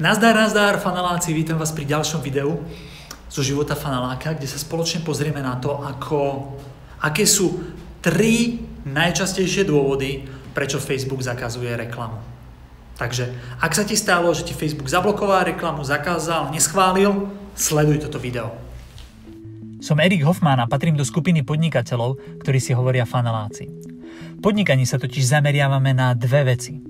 Nazdar, nazdar, faneláci, vítam vás pri ďalšom videu zo života faneláka, kde sa spoločne pozrieme na to, ako, aké sú tri najčastejšie dôvody, prečo Facebook zakazuje reklamu. Takže, ak sa ti stalo, že ti Facebook zablokoval reklamu, zakázal, neschválil, sleduj toto video. Som Erik Hoffman a patrím do skupiny podnikateľov, ktorí si hovoria faneláci. V podnikaní sa totiž zameriavame na dve veci –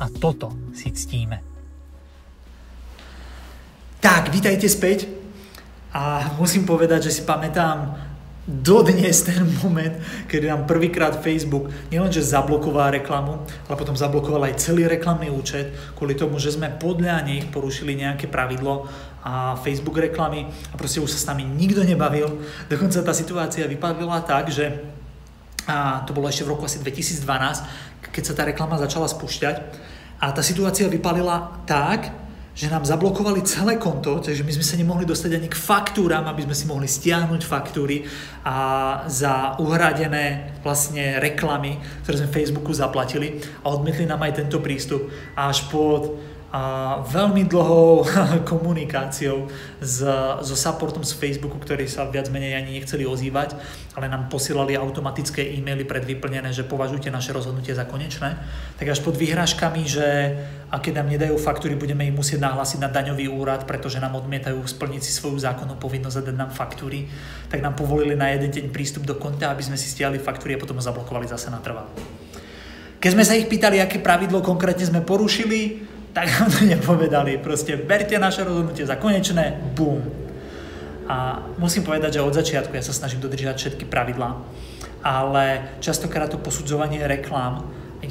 a toto si ctíme. Tak, vítajte späť. A musím povedať, že si pamätám dodnes ten moment, kedy nám prvýkrát Facebook nielenže zablokoval reklamu, ale potom zablokoval aj celý reklamný účet kvôli tomu, že sme podľa nich porušili nejaké pravidlo a Facebook reklamy a proste už sa s nami nikto nebavil. Dokonca tá situácia vypadla tak, že a to bolo ešte v roku asi 2012, keď sa tá reklama začala spúšťať. A tá situácia vypalila tak, že nám zablokovali celé konto, takže my sme sa nemohli dostať ani k faktúram, aby sme si mohli stiahnuť faktúry a za uhradené vlastne reklamy, ktoré sme Facebooku zaplatili a odmietli nám aj tento prístup. Až pod a veľmi dlhou komunikáciou s, so supportom z Facebooku, ktorí sa viac menej ani nechceli ozývať, ale nám posielali automatické e-maily predvyplnené, že považujte naše rozhodnutie za konečné, tak až pod vyhrážkami, že a keď nám nedajú faktúry, budeme ich musieť nahlásiť na daňový úrad, pretože nám odmietajú splniť si svoju zákonnú povinnosť a dať nám faktúry, tak nám povolili na jeden deň prístup do konta, aby sme si stiahli faktúry a potom ho zablokovali zase na trvalo. Keď sme sa ich pýtali, aké pravidlo konkrétne sme porušili, tak nám to nepovedali. Proste berte naše rozhodnutie za konečné, bum. A musím povedať, že od začiatku ja sa snažím dodržiavať všetky pravidlá, ale častokrát to posudzovanie reklám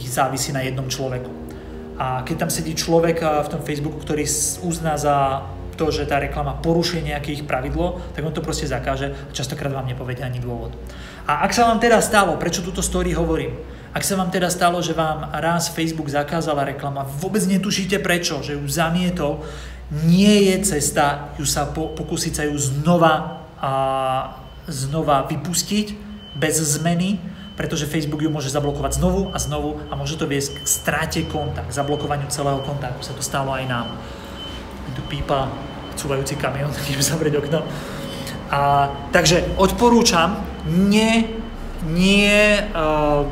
závisí na jednom človeku. A keď tam sedí človek v tom Facebooku, ktorý uzná za to, že tá reklama porušuje nejaké ich pravidlo, tak on to proste zakáže a častokrát vám nepovede ani dôvod. A ak sa vám teda stalo, prečo túto story hovorím, ak sa vám teda stalo, že vám raz Facebook zakázala reklama, vôbec netušíte prečo, že ju zamietol, nie je cesta ju sa po, pokúsiť sa ju znova, a, znova vypustiť bez zmeny, pretože Facebook ju môže zablokovať znovu a znovu a môže to viesť k strate konta, k zablokovaniu celého konta, ako sa to stalo aj nám. Tu pípa cúvajúci kamión, idem zavrieť okno. A, takže odporúčam, nie, nie uh,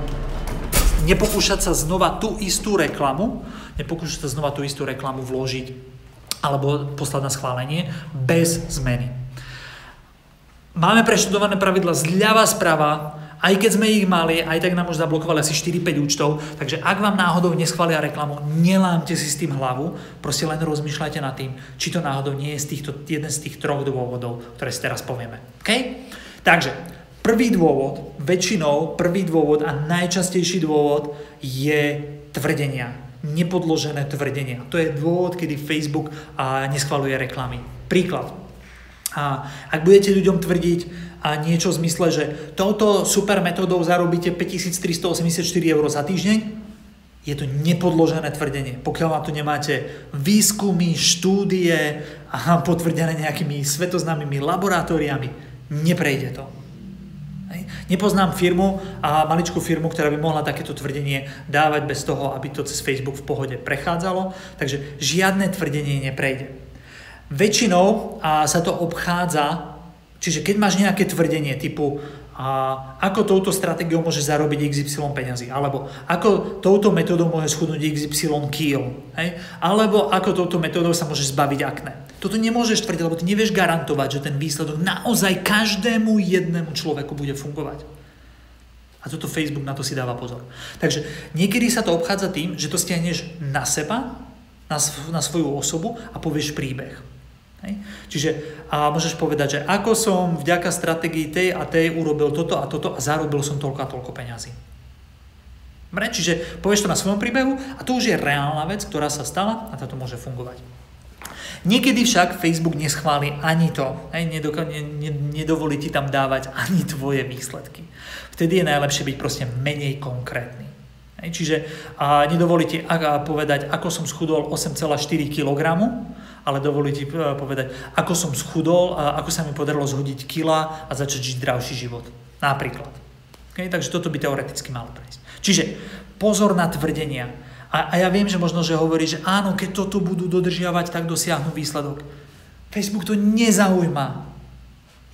nepokúšať sa znova tú istú reklamu, nepokúšať sa znova tú istú reklamu vložiť alebo poslať na schválenie bez zmeny. Máme preštudované pravidla zľava sprava, aj keď sme ich mali, aj tak nám už zablokovali asi 4-5 účtov, takže ak vám náhodou neschvália reklamu, nelámte si s tým hlavu, proste len rozmýšľajte nad tým, či to náhodou nie je z týchto, jeden z tých troch dôvodov, ktoré si teraz povieme. Okay? Takže Prvý dôvod, väčšinou prvý dôvod a najčastejší dôvod je tvrdenia. Nepodložené tvrdenia. To je dôvod, kedy Facebook neschvaluje reklamy. Príklad. A ak budete ľuďom tvrdiť a niečo v zmysle, že touto super metodou zarobíte 5384 eur za týždeň, je to nepodložené tvrdenie. Pokiaľ na to nemáte výskumy, štúdie a potvrdené nejakými svetoznámymi laboratóriami, neprejde to. Nepoznám firmu a maličkú firmu, ktorá by mohla takéto tvrdenie dávať bez toho, aby to cez Facebook v pohode prechádzalo, takže žiadne tvrdenie neprejde. Väčšinou sa to obchádza, čiže keď máš nejaké tvrdenie typu a ako touto stratégiou môže zarobiť XY peňazí, alebo ako touto metódou môže schudnúť XY kg, hej? alebo ako touto metódou sa môže zbaviť akné Toto nemôžeš tvrdiť, lebo ty nevieš garantovať, že ten výsledok naozaj každému jednému človeku bude fungovať. A toto Facebook na to si dáva pozor. Takže niekedy sa to obchádza tým, že to stiahneš na seba, na, na svoju osobu a povieš príbeh. Hej. Čiže a môžeš povedať, že ako som vďaka stratégii tej a tej urobil toto a toto a zarobil som toľko a toľko peňazí. Čiže povieš to na svojom príbehu a to už je reálna vec, ktorá sa stala a táto môže fungovať. Niekedy však Facebook neschváli ani to, hej, nedoka- ne, ne, nedovolí ti tam dávať ani tvoje výsledky. Vtedy je najlepšie byť proste menej konkrétny. Hej, čiže a, nedovolí ti a, a povedať, ako som schudol 8,4 kg, ale dovolí e, povedať, ako som schudol, a ako sa mi podarilo zhodiť kila a začať žiť zdravší život. Napríklad. Okay? Takže toto by teoreticky malo prejsť. Čiže pozor na tvrdenia. A, a ja viem, že možno, že hovorí, že áno, keď toto budú dodržiavať, tak dosiahnu výsledok. Facebook to nezaujíma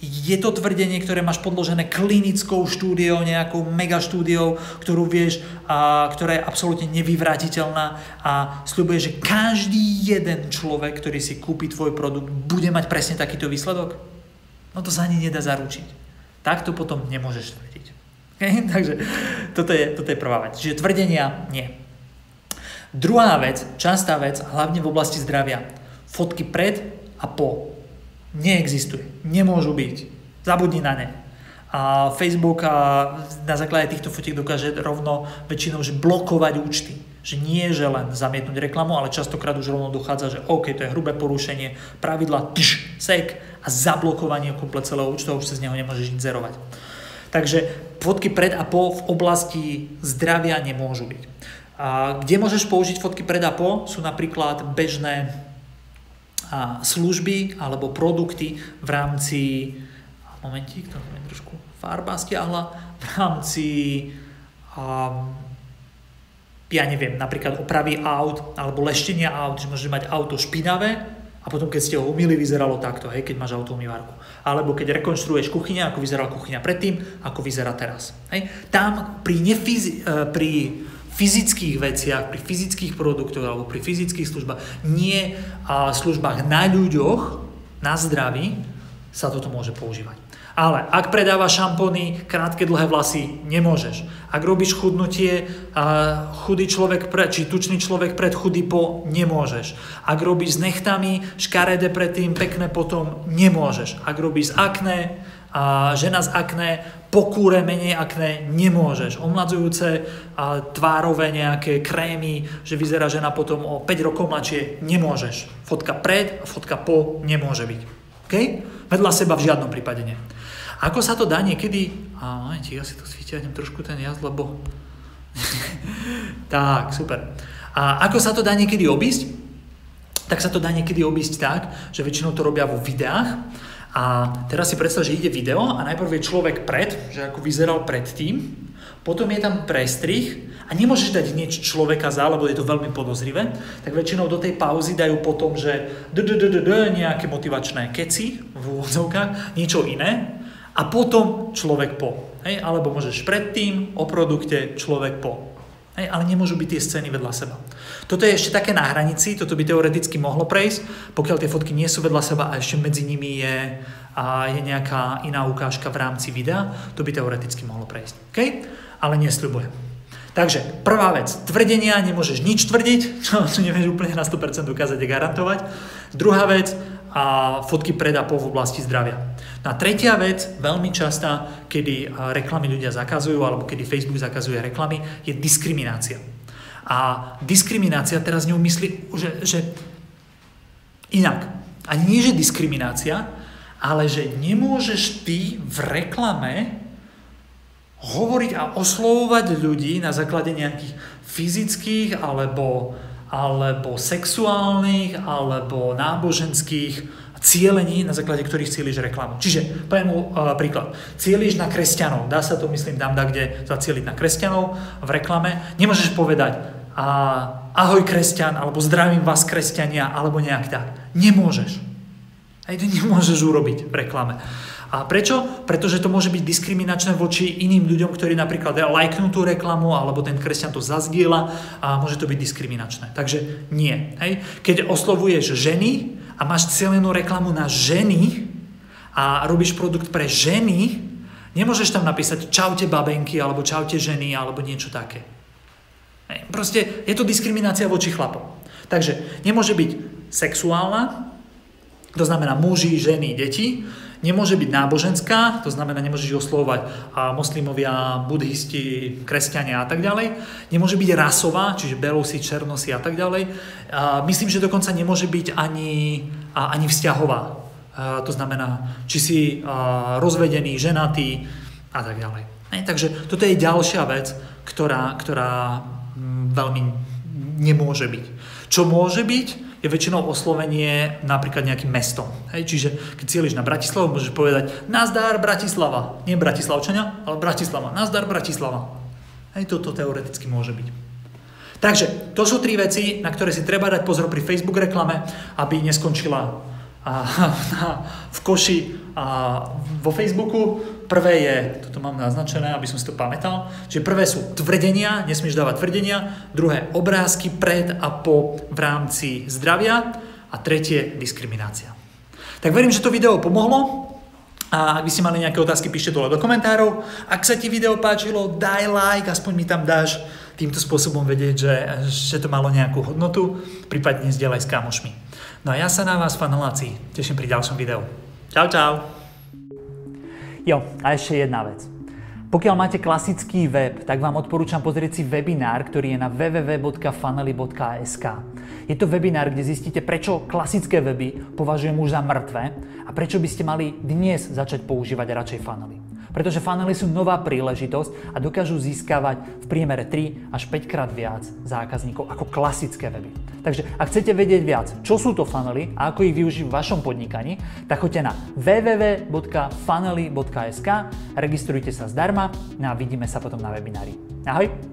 je to tvrdenie, ktoré máš podložené klinickou štúdiou, nejakou mega štúdiou, ktorú vieš, a, ktorá je absolútne nevyvratiteľná a sľubuje, že každý jeden človek, ktorý si kúpi tvoj produkt, bude mať presne takýto výsledok? No to sa ani nedá zaručiť. Tak to potom nemôžeš tvrdiť. Okay? Takže toto je, toto je prvá vec. Čiže tvrdenia nie. Druhá vec, častá vec, hlavne v oblasti zdravia. Fotky pred a po neexistuje. Nemôžu byť. Zabudni na ne. A Facebook a na základe týchto fotiek dokáže rovno väčšinou že blokovať účty. Že nie, že len zamietnúť reklamu, ale častokrát už rovno dochádza, že OK, to je hrubé porušenie pravidla, tš, sek a zablokovanie komplet celého účtu a už sa z neho nemôžeš inzerovať. Takže fotky pred a po v oblasti zdravia nemôžu byť. A kde môžeš použiť fotky pred a po sú napríklad bežné služby alebo produkty v rámci momentík, to je trošku farba stiahla, v rámci um, ja neviem, napríklad opravy aut alebo leštenia aut, že môžeš mať auto špinavé a potom keď ste ho umýli, vyzeralo takto, hej, keď máš auto umývarku. Alebo keď rekonštruuješ kuchyňa, ako vyzerala kuchyňa predtým, ako vyzerá teraz. Hej. Tam pri, nefizi- e, pri fyzických veciach, pri fyzických produktoch alebo pri fyzických službách, nie a službách na ľuďoch, na zdraví, sa toto môže používať. Ale ak predávaš šampóny, krátke dlhé vlasy, nemôžeš. Ak robíš chudnutie, chudý človek pred, či tučný človek pred, chudý po, nemôžeš. Ak robíš s nechtami, škaredé predtým, pekné potom, nemôžeš. Ak robíš s akné, a žena z akné, po kúre menej akné nemôžeš. Omladzujúce a tvárové nejaké krémy, že vyzerá žena potom o 5 rokov mladšie, nemôžeš. Fotka pred a fotka po nemôže byť. Okay? Vedľa seba v žiadnom prípade nie. Ako sa to dá niekedy... A momentík, ja si to svítiahnem trošku ten jazd, lebo... tak, super. A ako sa to dá niekedy obísť? Tak sa to dá niekedy obísť tak, že väčšinou to robia vo videách a teraz si predstav, že ide video a najprv je človek pred, že ako vyzeral predtým, potom je tam prestrih a nemôžeš dať niečo človeka za, lebo je to veľmi podozrivé, tak väčšinou do tej pauzy dajú potom, že nejaké motivačné keci v úvodzovkách, niečo iné a potom človek po. Hej? Alebo môžeš predtým o produkte človek po. Hej, ale nemôžu byť tie scény vedľa seba. Toto je ešte také na hranici, toto by teoreticky mohlo prejsť, pokiaľ tie fotky nie sú vedľa seba a ešte medzi nimi je, a je nejaká iná ukážka v rámci videa, to by teoreticky mohlo prejsť. Okay? Ale nesľubujem. Takže prvá vec, tvrdenia, nemôžeš nič tvrdiť, čo, čo nevieš úplne na 100% dokázať a garantovať. Druhá vec, a fotky pred a po v oblasti zdravia. A tretia vec, veľmi častá, kedy reklamy ľudia zakazujú, alebo kedy Facebook zakazuje reklamy, je diskriminácia. A diskriminácia teraz neumyslí, že, že inak. A nie, že diskriminácia, ale že nemôžeš ty v reklame hovoriť a oslovovať ľudí na základe nejakých fyzických alebo alebo sexuálnych, alebo náboženských cieľení, na základe ktorých cieľiš reklamu. Čiže, poviem uh, príklad. Cieľiš na kresťanov. Dá sa to, myslím, dám da kde zacieliť na kresťanov v reklame. Nemôžeš povedať a, ahoj kresťan, alebo zdravím vás kresťania, alebo nejak tak. Nemôžeš. Aj to nemôžeš urobiť v reklame. A prečo? Pretože to môže byť diskriminačné voči iným ľuďom, ktorí napríklad lajknú tú reklamu, alebo ten kresťan to zazdiela a môže to byť diskriminačné. Takže nie. Hej? Keď oslovuješ ženy a máš celenú reklamu na ženy a robíš produkt pre ženy, nemôžeš tam napísať čaute babenky alebo čaute ženy alebo niečo také. Proste je to diskriminácia voči chlapom. Takže nemôže byť sexuálna, to znamená muži, ženy, deti, nemôže byť náboženská, to znamená, nemôžeš oslovovať moslimovia, budhisti, kresťania a tak ďalej. Nemôže byť rasová, čiže belosi, černosi a tak ďalej. Myslím, že dokonca nemôže byť ani, ani vzťahová. To znamená, či si rozvedený, ženatý a tak ďalej. Takže toto je ďalšia vec, ktorá, ktorá veľmi nemôže byť. Čo môže byť, je väčšinou oslovenie napríklad nejakým mestom. Hej, čiže keď cieľiš na Bratislavu, môžeš povedať Nazdar Bratislava. Nie Bratislavčania, ale Bratislava. Nazdar Bratislava. Hej, toto teoreticky môže byť. Takže to sú tri veci, na ktoré si treba dať pozor pri Facebook reklame, aby neskončila a, v koši a vo Facebooku. Prvé je, toto mám naznačené, aby som si to pamätal, že prvé sú tvrdenia, nesmieš dávať tvrdenia, druhé obrázky pred a po v rámci zdravia a tretie diskriminácia. Tak verím, že to video pomohlo. A ak by ste mali nejaké otázky, píšte dole do komentárov. Ak sa ti video páčilo, daj like, aspoň mi tam dáš týmto spôsobom vedieť, že, že to malo nejakú hodnotu, prípadne zdieľaj s kamošmi. No a ja sa na vás, faneláci, teším pri ďalšom videu. Čau, čau. Jo, a ešte jedna vec. Pokiaľ máte klasický web, tak vám odporúčam pozrieť si webinár, ktorý je na www.fanely.sk. Je to webinár, kde zistíte, prečo klasické weby považujem už za mŕtve a prečo by ste mali dnes začať používať radšej Funnely. Pretože funnely sú nová príležitosť a dokážu získavať v priemere 3 až 5 krát viac zákazníkov ako klasické weby. Takže ak chcete vedieť viac, čo sú to funnely a ako ich využiť v vašom podnikaní, tak choďte na www.funnely.sk, registrujte sa zdarma no a vidíme sa potom na webinári. Ahoj!